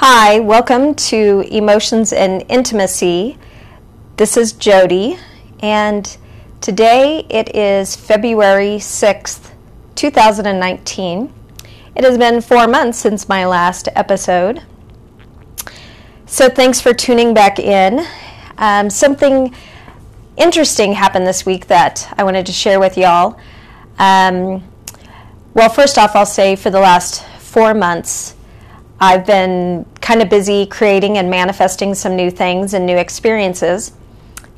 Hi, welcome to Emotions and Intimacy. This is Jodie, and today it is February 6th, 2019. It has been four months since my last episode. So, thanks for tuning back in. Um, something interesting happened this week that I wanted to share with y'all. Um, well, first off, I'll say for the last four months, I've been kind of busy creating and manifesting some new things and new experiences,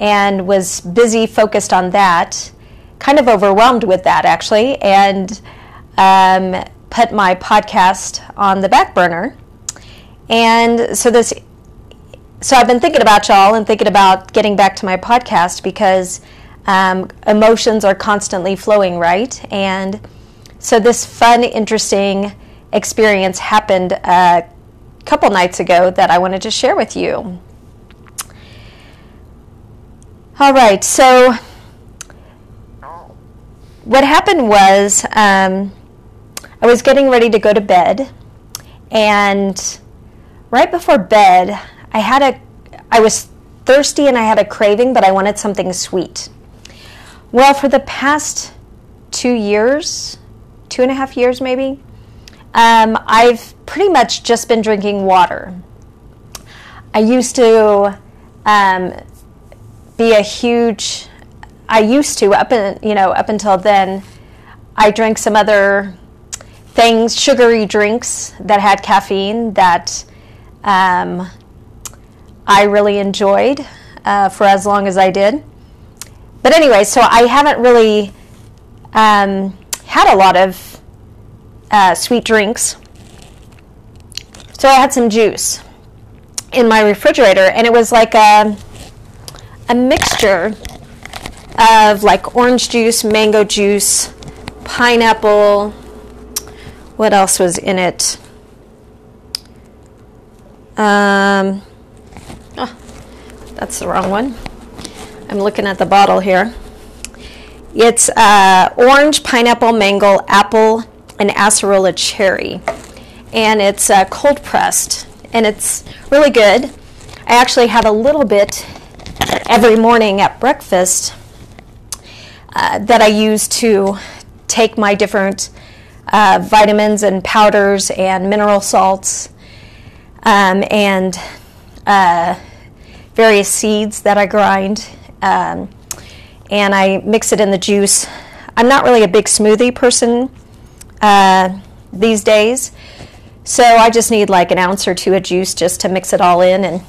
and was busy focused on that, kind of overwhelmed with that actually, and um, put my podcast on the back burner. And so this, so I've been thinking about y'all and thinking about getting back to my podcast because um, emotions are constantly flowing, right? And so this fun, interesting experience happened a couple nights ago that I wanted to share with you. All right, so what happened was um, I was getting ready to go to bed, and right before bed, I had a I was thirsty and I had a craving, but I wanted something sweet. Well, for the past two years, two and a half years maybe, um, I've pretty much just been drinking water. I used to um, be a huge. I used to up in you know up until then. I drank some other things, sugary drinks that had caffeine that um, I really enjoyed uh, for as long as I did. But anyway, so I haven't really um, had a lot of uh, sweet drinks. So I had some juice in my refrigerator, and it was like a, a mixture of like orange juice, mango juice, pineapple. What else was in it? Um, oh, that's the wrong one. I'm looking at the bottle here. It's uh, orange, pineapple, mango, apple, and acerola cherry. And it's uh, cold pressed, and it's really good. I actually have a little bit every morning at breakfast uh, that I use to take my different uh, vitamins and powders and mineral salts um, and uh, various seeds that I grind. Um, and I mix it in the juice. I'm not really a big smoothie person uh, these days, so I just need like an ounce or two of juice just to mix it all in and,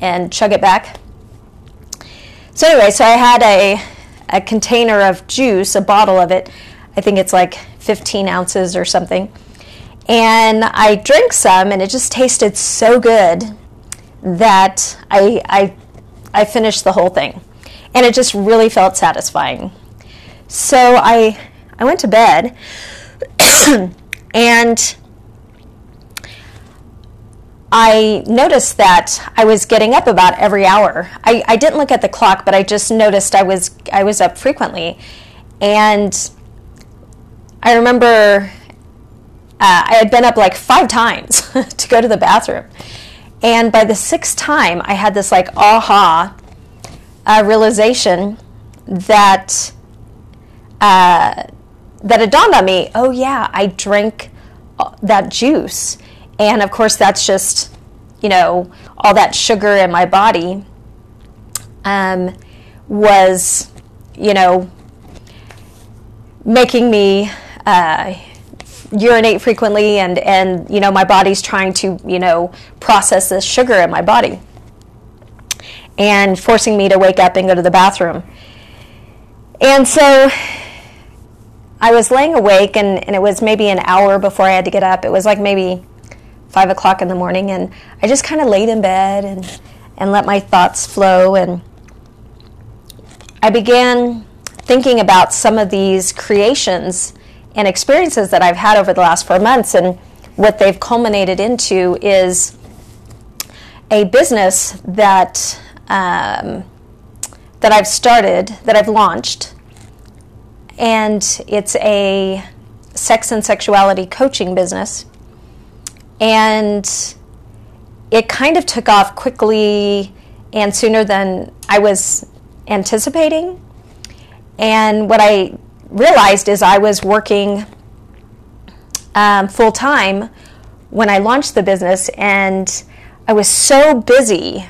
and chug it back. So, anyway, so I had a, a container of juice, a bottle of it. I think it's like 15 ounces or something. And I drank some, and it just tasted so good that I, I, I finished the whole thing. And it just really felt satisfying. So I, I went to bed, and I noticed that I was getting up about every hour. I, I didn't look at the clock, but I just noticed I was I was up frequently, and I remember uh, I had been up like five times to go to the bathroom. And by the sixth time, I had this like aha uh, realization that uh, that it dawned on me. Oh yeah, I drank uh, that juice, and of course that's just you know all that sugar in my body um, was you know making me uh, urinate frequently and and you know my body's trying to you know process this sugar in my body and forcing me to wake up and go to the bathroom and so i was laying awake and, and it was maybe an hour before i had to get up. It was like maybe five o'clock in the morning and i just kind of laid in bed and and let my thoughts flow and i began thinking about some of these creations and experiences that I've had over the last four months, and what they've culminated into is a business that um, that I've started, that I've launched, and it's a sex and sexuality coaching business, and it kind of took off quickly and sooner than I was anticipating. And what I realized is I was working um, full time when I launched the business, and I was so busy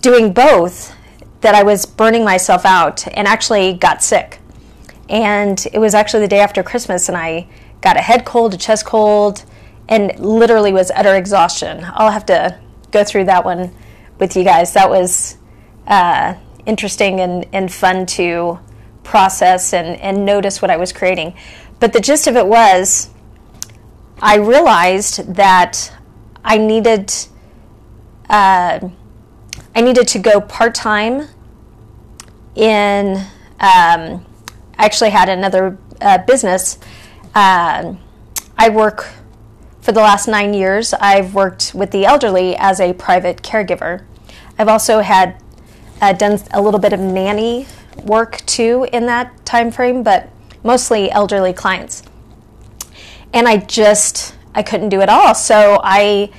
doing both that I was burning myself out and actually got sick. And it was actually the day after Christmas, and I got a head cold, a chest cold, and literally was utter exhaustion. I'll have to go through that one with you guys. That was uh, interesting and, and fun to process and, and notice what I was creating. But the gist of it was, I realized that I needed uh, I needed to go part time in. Um, I actually had another uh, business. Uh, I work for the last nine years. I've worked with the elderly as a private caregiver. I've also had uh, done a little bit of nanny work too in that time frame, but mostly elderly clients. And I just I couldn't do it all. So I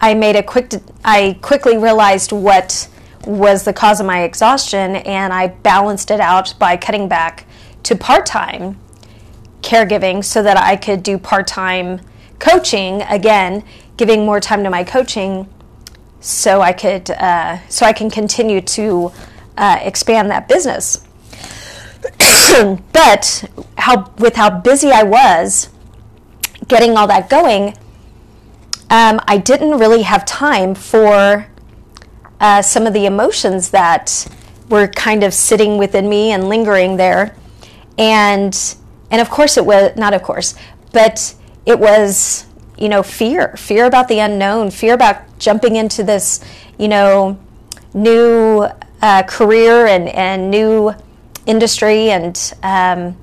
I made a quick I quickly realized what was the cause of my exhaustion and I balanced it out by cutting back to part-time caregiving so that I could do part-time coaching again, giving more time to my coaching so I could uh, so I can continue to uh, expand that business. but how with how busy I was getting all that going, um, I didn't really have time for uh, some of the emotions that were kind of sitting within me and lingering there, and and of course it was not of course, but it was you know fear, fear about the unknown, fear about jumping into this you know new uh, career and and new industry and um,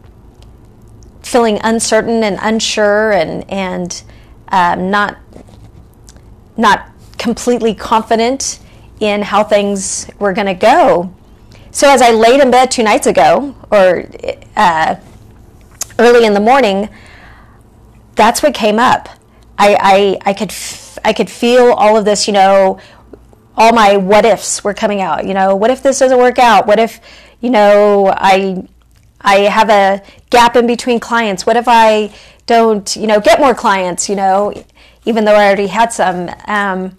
feeling uncertain and unsure and and um, not not completely confident in how things were going to go. So as I laid in bed two nights ago, or uh, early in the morning, that's what came up. I, I, I could f- I could feel all of this, you know, all my what ifs were coming out. You know, what if this doesn't work out? What if, you know, I I have a gap in between clients. What if I don't, you know, get more clients? You know, even though I already had some. Um,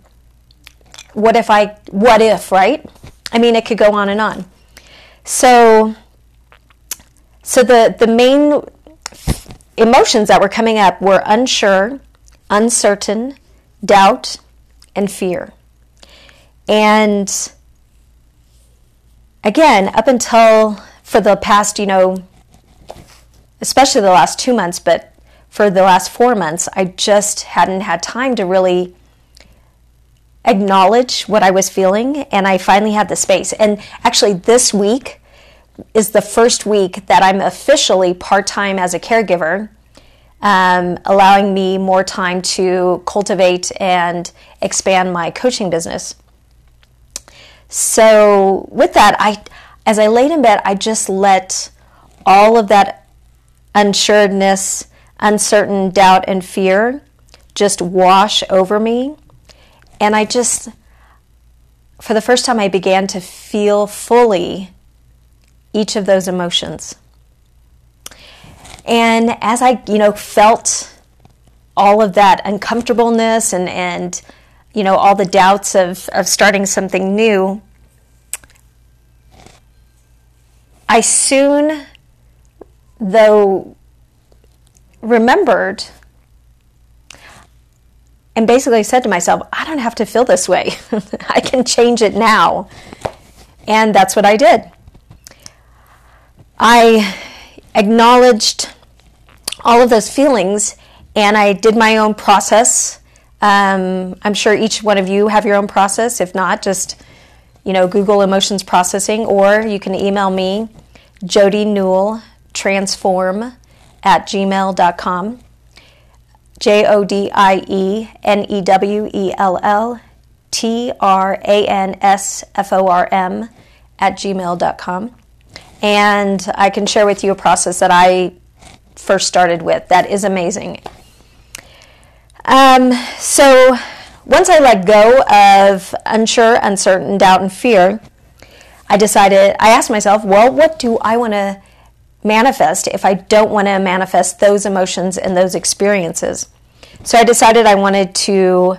what if I? What if? Right? I mean, it could go on and on. So, so the the main emotions that were coming up were unsure, uncertain, doubt, and fear. And again, up until for the past, you know, especially the last two months, but for the last four months, I just hadn't had time to really acknowledge what I was feeling, and I finally had the space. And actually, this week is the first week that I'm officially part time as a caregiver, um, allowing me more time to cultivate and expand my coaching business. So, with that, I as I laid in bed, I just let all of that unsureness, uncertain doubt, and fear just wash over me. And I just, for the first time, I began to feel fully each of those emotions. And as I, you know, felt all of that uncomfortableness and, and you know, all the doubts of, of starting something new, I soon, though, remembered and basically said to myself, I don't have to feel this way. I can change it now. And that's what I did. I acknowledged all of those feelings and I did my own process. Um, I'm sure each one of you have your own process. If not, just you know, Google emotions processing, or you can email me, Jodie Newell, transform at gmail.com. J O D I E N E W E L L T R A N S F O R M at gmail.com. And I can share with you a process that I first started with that is amazing. Um, so, once I let go of unsure, uncertain, doubt, and fear, I decided, I asked myself, well, what do I want to manifest if I don't want to manifest those emotions and those experiences? So I decided I wanted to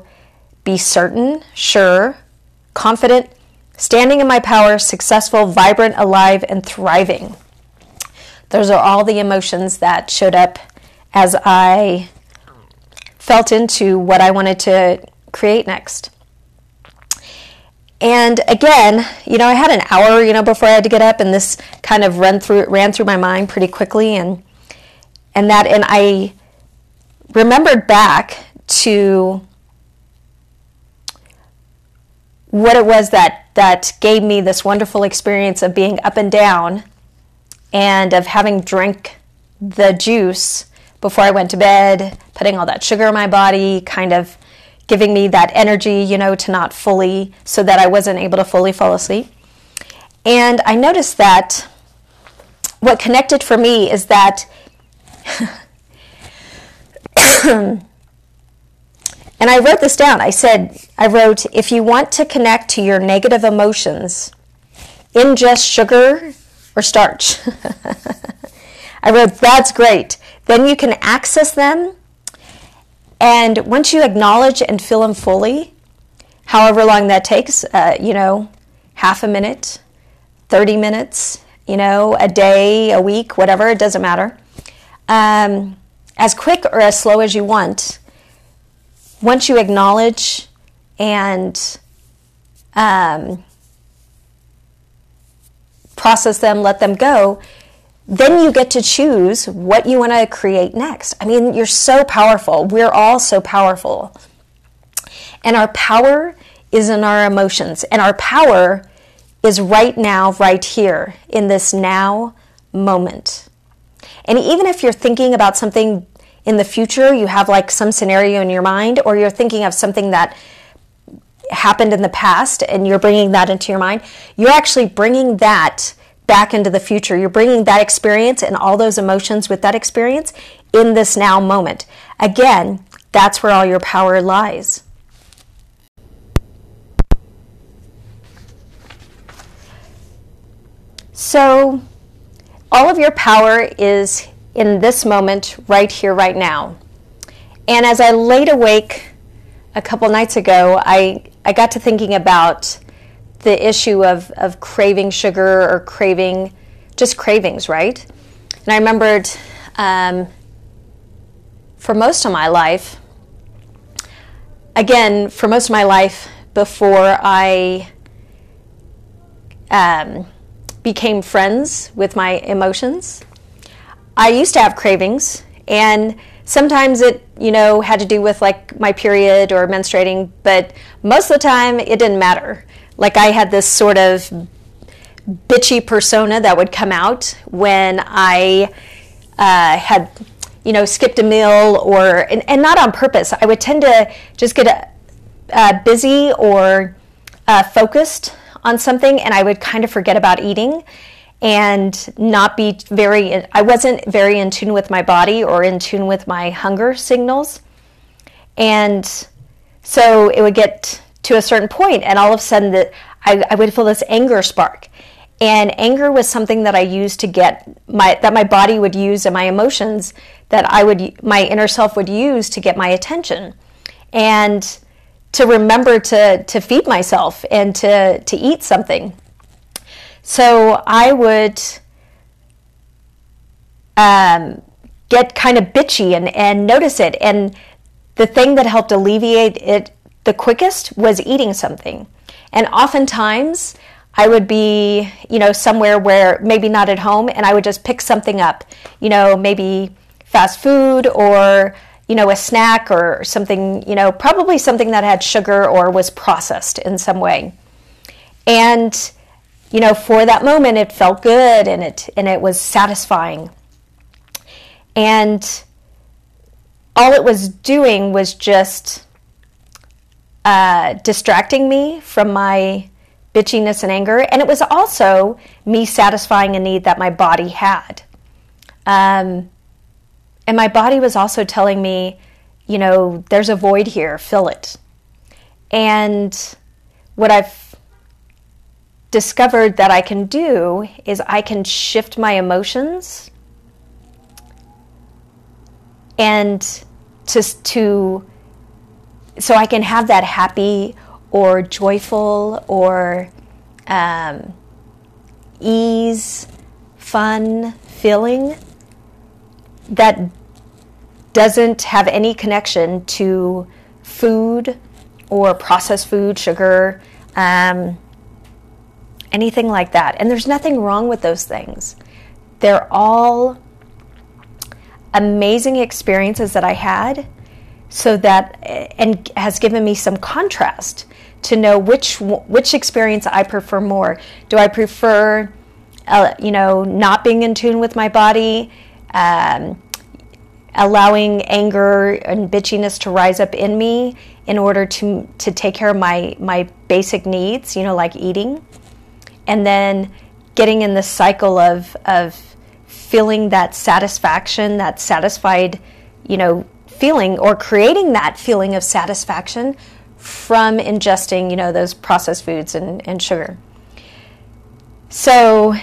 be certain, sure, confident, standing in my power, successful, vibrant, alive, and thriving. Those are all the emotions that showed up as I felt into what I wanted to create next. And again, you know, I had an hour, you know, before I had to get up, and this kind of ran through ran through my mind pretty quickly, and and that, and I remembered back to what it was that that gave me this wonderful experience of being up and down, and of having drank the juice before I went to bed, putting all that sugar in my body, kind of giving me that energy, you know, to not fully, so that I wasn't able to fully fall asleep. And I noticed that what connected for me is that, and I wrote this down. I said, I wrote, if you want to connect to your negative emotions, ingest sugar or starch. I wrote, that's great. Then you can access them and once you acknowledge and feel them fully, however long that takes, uh, you know, half a minute, 30 minutes, you know, a day, a week, whatever, it doesn't matter. Um, as quick or as slow as you want, once you acknowledge and um, process them, let them go, then you get to choose what you want to create next. I mean, you're so powerful. We're all so powerful. And our power is in our emotions. And our power is right now, right here, in this now moment. And even if you're thinking about something in the future, you have like some scenario in your mind, or you're thinking of something that happened in the past and you're bringing that into your mind, you're actually bringing that back into the future. You're bringing that experience and all those emotions with that experience in this now moment. Again, that's where all your power lies. So, all of your power is in this moment, right here, right now. And as I laid awake a couple nights ago, I, I got to thinking about the issue of, of craving sugar or craving just cravings, right? And I remembered um, for most of my life, again, for most of my life before I um, became friends with my emotions, I used to have cravings, and sometimes it, you know, had to do with like my period or menstruating, but most of the time it didn't matter like I had this sort of bitchy persona that would come out when I uh, had, you know, skipped a meal or, and, and, not on purpose. I would tend to just get uh, busy or uh, focused on something and I would kind of forget about eating and not be very, I wasn't very in tune with my body or in tune with my hunger signals. And so it would get to a certain point, and all of a sudden that I, I would feel this anger spark. And anger was something that I used to get my that my body would use and my emotions that I would my inner self would use to get my attention. And to remember to to feed myself and to to eat something. So I would um, get kind of bitchy and, and notice it. And the thing that helped alleviate it the quickest was eating something. And oftentimes, I would be, you know, somewhere where maybe not at home, and I would just pick something up, you know, maybe fast food or, you know, a snack or something, you know, probably something that had sugar or was processed in some way. And, you know, for that moment, it felt good and it, and it was satisfying. And all it was doing was just uh, distracting me from my bitchiness and anger. And it was also me satisfying a need that my body had. Um, and my body was also telling me, you know, there's a void here, fill it. And what I've discovered that I can do is I can shift my emotions and to, to so I can have that happy or joyful or um, ease, fun feeling that doesn't have any connection to food or processed food, sugar, um, anything like that. And there's nothing wrong with those things. They're all amazing experiences that I had so that and has given me some contrast to know which which experience I prefer more. Do I prefer uh, you know not being in tune with my body um, allowing anger and bitchiness to rise up in me in order to to take care of my my basic needs, you know, like eating, and then getting in the cycle of of feeling that satisfaction, that satisfied, you know, feeling, or creating that feeling of satisfaction from ingesting, you know, those processed foods and, and sugar. So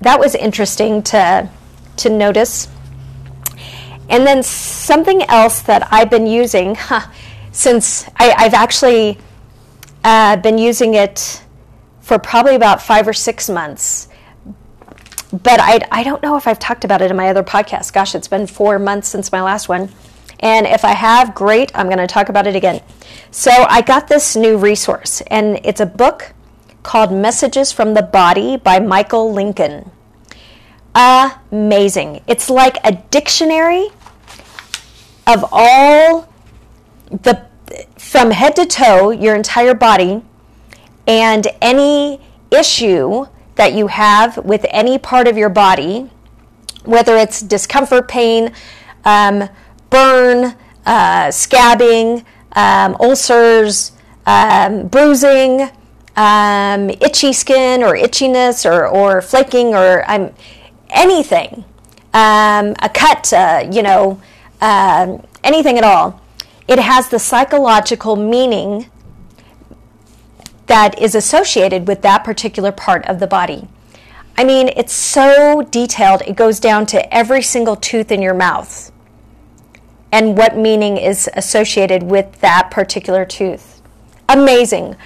that was interesting to to notice. And then something else that I've been using, huh, since I, have actually uh, been using it for probably about five or six months. But I, I don't know if I've talked about it in my other podcast. Gosh, it's been four months since my last one. And if I have, great, I'm going to talk about it again. So I got this new resource, and it's a book called Messages from the Body by Michael Lincoln amazing. It's like a dictionary of all the from head to toe, your entire body, and any issue that you have with any part of your body, whether it's discomfort, pain, um, burn, uh, scabbing, um, ulcers, um, bruising, um, itchy skin or itchiness or, or flaking or I'm anything, um, a cut, uh, you know, anything at all, it has the psychological meaning that is associated with that particular part of the body. I mean, it's so detailed, it goes down to every single tooth in your mouth and what meaning is associated with that particular tooth. Amazing.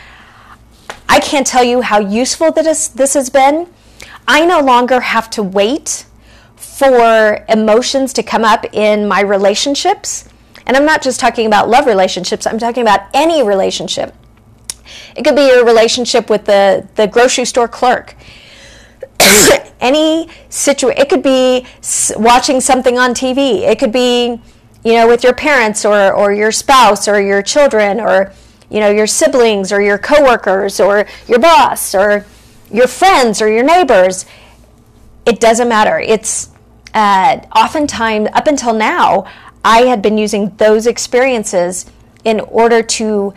I can't tell you how useful this, this has been I no longer have to wait for emotions to come up in my relationships. And I'm not just talking about love relationships, I'm talking about any relationship. It could be your relationship with the, the grocery store clerk. any situation, it could be watching something on TV. It could be, you know, with your parents or, or your spouse or your children or, you know, your siblings or your coworkers or your boss or your friends or your neighbors. It doesn't matter. It's uh, oftentimes, up until now, I had been using those experiences in order to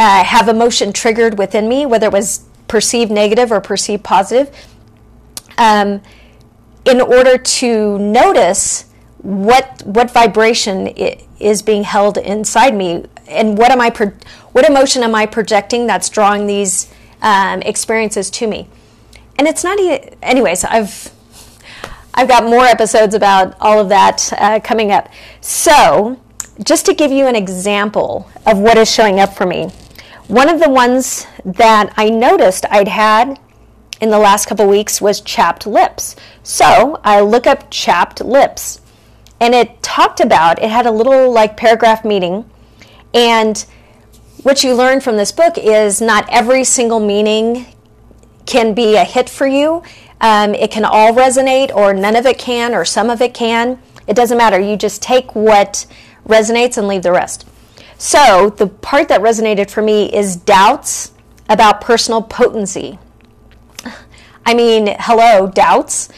uh, have emotion triggered within me, whether it was perceived negative or perceived positive, um, in order to notice what what vibration is being held inside me, and what am I pro- what emotion am I projecting that's drawing these um, experiences to me. And it's not even, anyways, I've, I've got more episodes about all of that uh, coming up. So, just to give you an example of what is showing up for me, one of the ones that I noticed I'd had in the last couple weeks was chapped lips. So I look up chapped lips, and it talked about it had a little like paragraph meaning, and what you learn from this book is not every single meaning can be a hit for you. Um, it can all resonate, or none of it can, or some of it can. It doesn't matter. You just take what resonates and leave the rest. So, the part that resonated for me is doubts about personal potency. I mean, hello, doubts.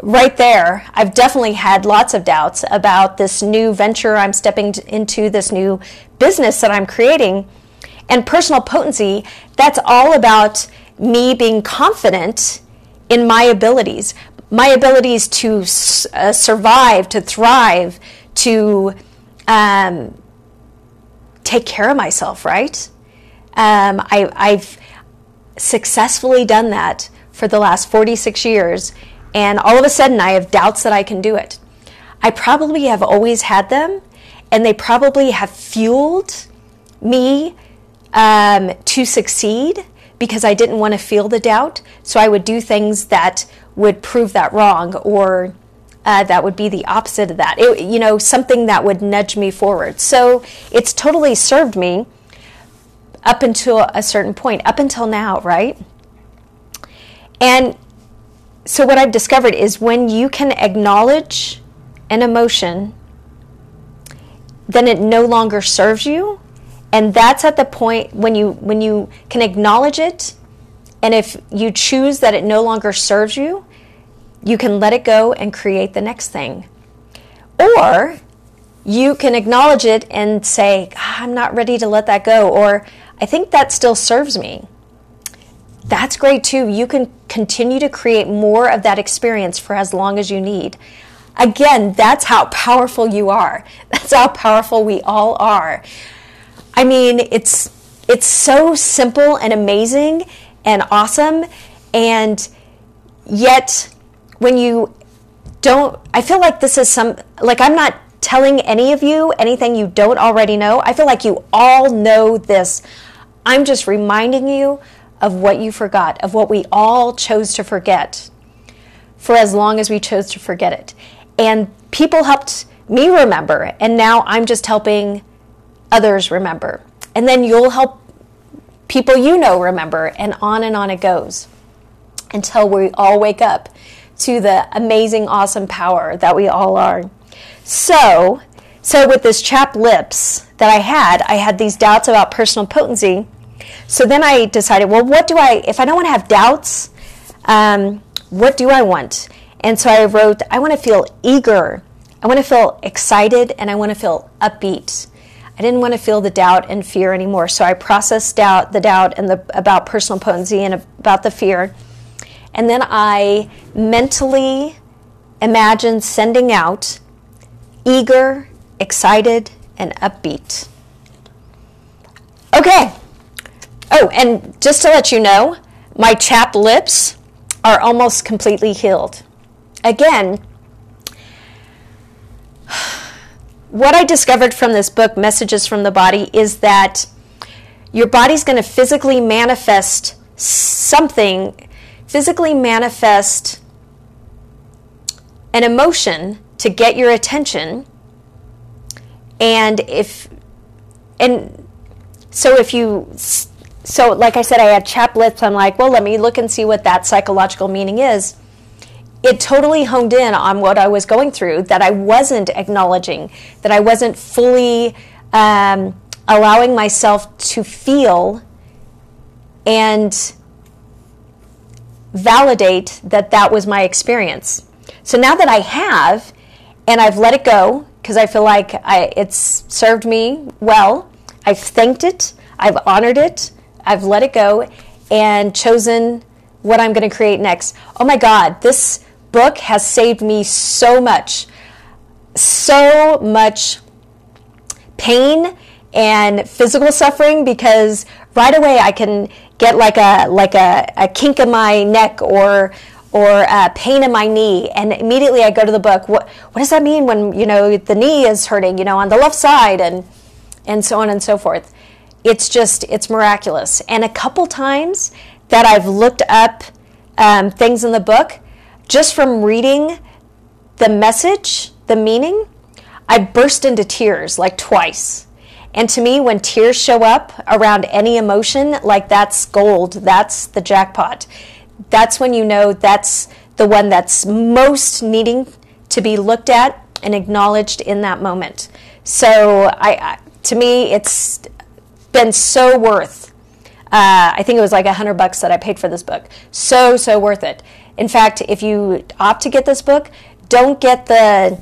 Right there, I've definitely had lots of doubts about this new venture I'm stepping into, this new business that I'm creating and personal potency, that's all about me being confident in my abilities, my abilities to uh, survive, to thrive, to um, take care of myself, right? Um, I, I've successfully done that for the last 46 years, and all of a sudden I have doubts that I can do it. I probably have always had them, and they probably have fueled me um, to succeed because I didn't want to feel the doubt. So I would do things that would prove that wrong or uh, that would be the opposite of that. It, you know, something that would nudge me forward. So it's totally served me up until a certain point, up until now, right? And so what I've discovered is when you can acknowledge an emotion, then it no longer serves you. And that's at the point when you when you can acknowledge it and if you choose that it no longer serves you, you can let it go and create the next thing. Or you can acknowledge it and say, ah, I'm not ready to let that go, or I think that still serves me. That's great too. You can continue to create more of that experience for as long as you need. Again, that's how powerful you are. That's how powerful we all are. I mean, it's it's so simple and amazing and awesome. And yet, when you don't, I feel like this is some, like I'm not telling any of you anything you don't already know. I feel like you all know this. I'm just reminding you of what you forgot, of what we all chose to forget for as long as we chose to forget it. And people helped me remember, and now I'm just helping others remember. And then you'll help people you know remember, and on and on it goes until we all wake up to the amazing, awesome power that we all are. So, so with this chapped lips that I had, I had these doubts about personal potency. So then I decided, well, what do I, if I don't want to have doubts, um, what do I want? And so I wrote, I want to feel eager, I want to feel excited, and I want to feel upbeat. I didn't want to feel the doubt and fear anymore. So I processed doubt, the doubt and the about personal potency and about the fear. And then I mentally imagine sending out eager, excited, and upbeat. Okay. Oh, and just to let you know, my chapped lips are almost completely healed. Again, what I discovered from this book, Messages from the Body, is that your body's going to physically manifest something, physically manifest an emotion to get your attention. And if, and so if you, so like I said, I had chapped lips, I'm like, well, let me look and see what that psychological meaning is. It totally honed in on what I was going through that I wasn't acknowledging, that I wasn't fully um, allowing myself to feel. And validate that that was my experience. So now that I have, and I've let it go because I feel like I, it's served me well, I've thanked it, I've honored it, I've let it go, and chosen what I'm going to create next. Oh my God, this book has saved me so much, so much pain and physical suffering because right away I can get like a like a, a kink in my neck or or a pain in my knee. And immediately I go to the book. What what does that mean when you know the knee is hurting you know on the left side and and so on and so forth? It's just it's miraculous. And a couple times that I've looked up um, things in the book just from reading the message, the meaning, I burst into tears like twice. And to me, when tears show up around any emotion, like that's gold, that's the jackpot. That's when you know that's the one that's most needing to be looked at and acknowledged in that moment. So, I, to me, it's been so worth. Uh, I think it was like a hundred bucks that I paid for this book. So so worth it. In fact, if you opt to get this book, don't get the,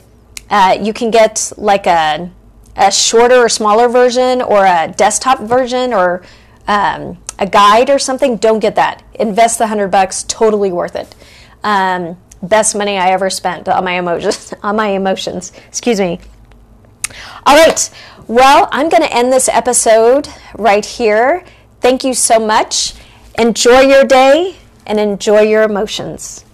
uh, you can get like a, a shorter or smaller version or a desktop version or um, a guide or something. Don't get that. Invest the hundred bucks, totally worth it. Um, best money I ever spent on my emotions. on my emotions. Excuse me. All right. Well, I'm going to end this episode right here. Thank you so much. Enjoy your day and enjoy your emotions.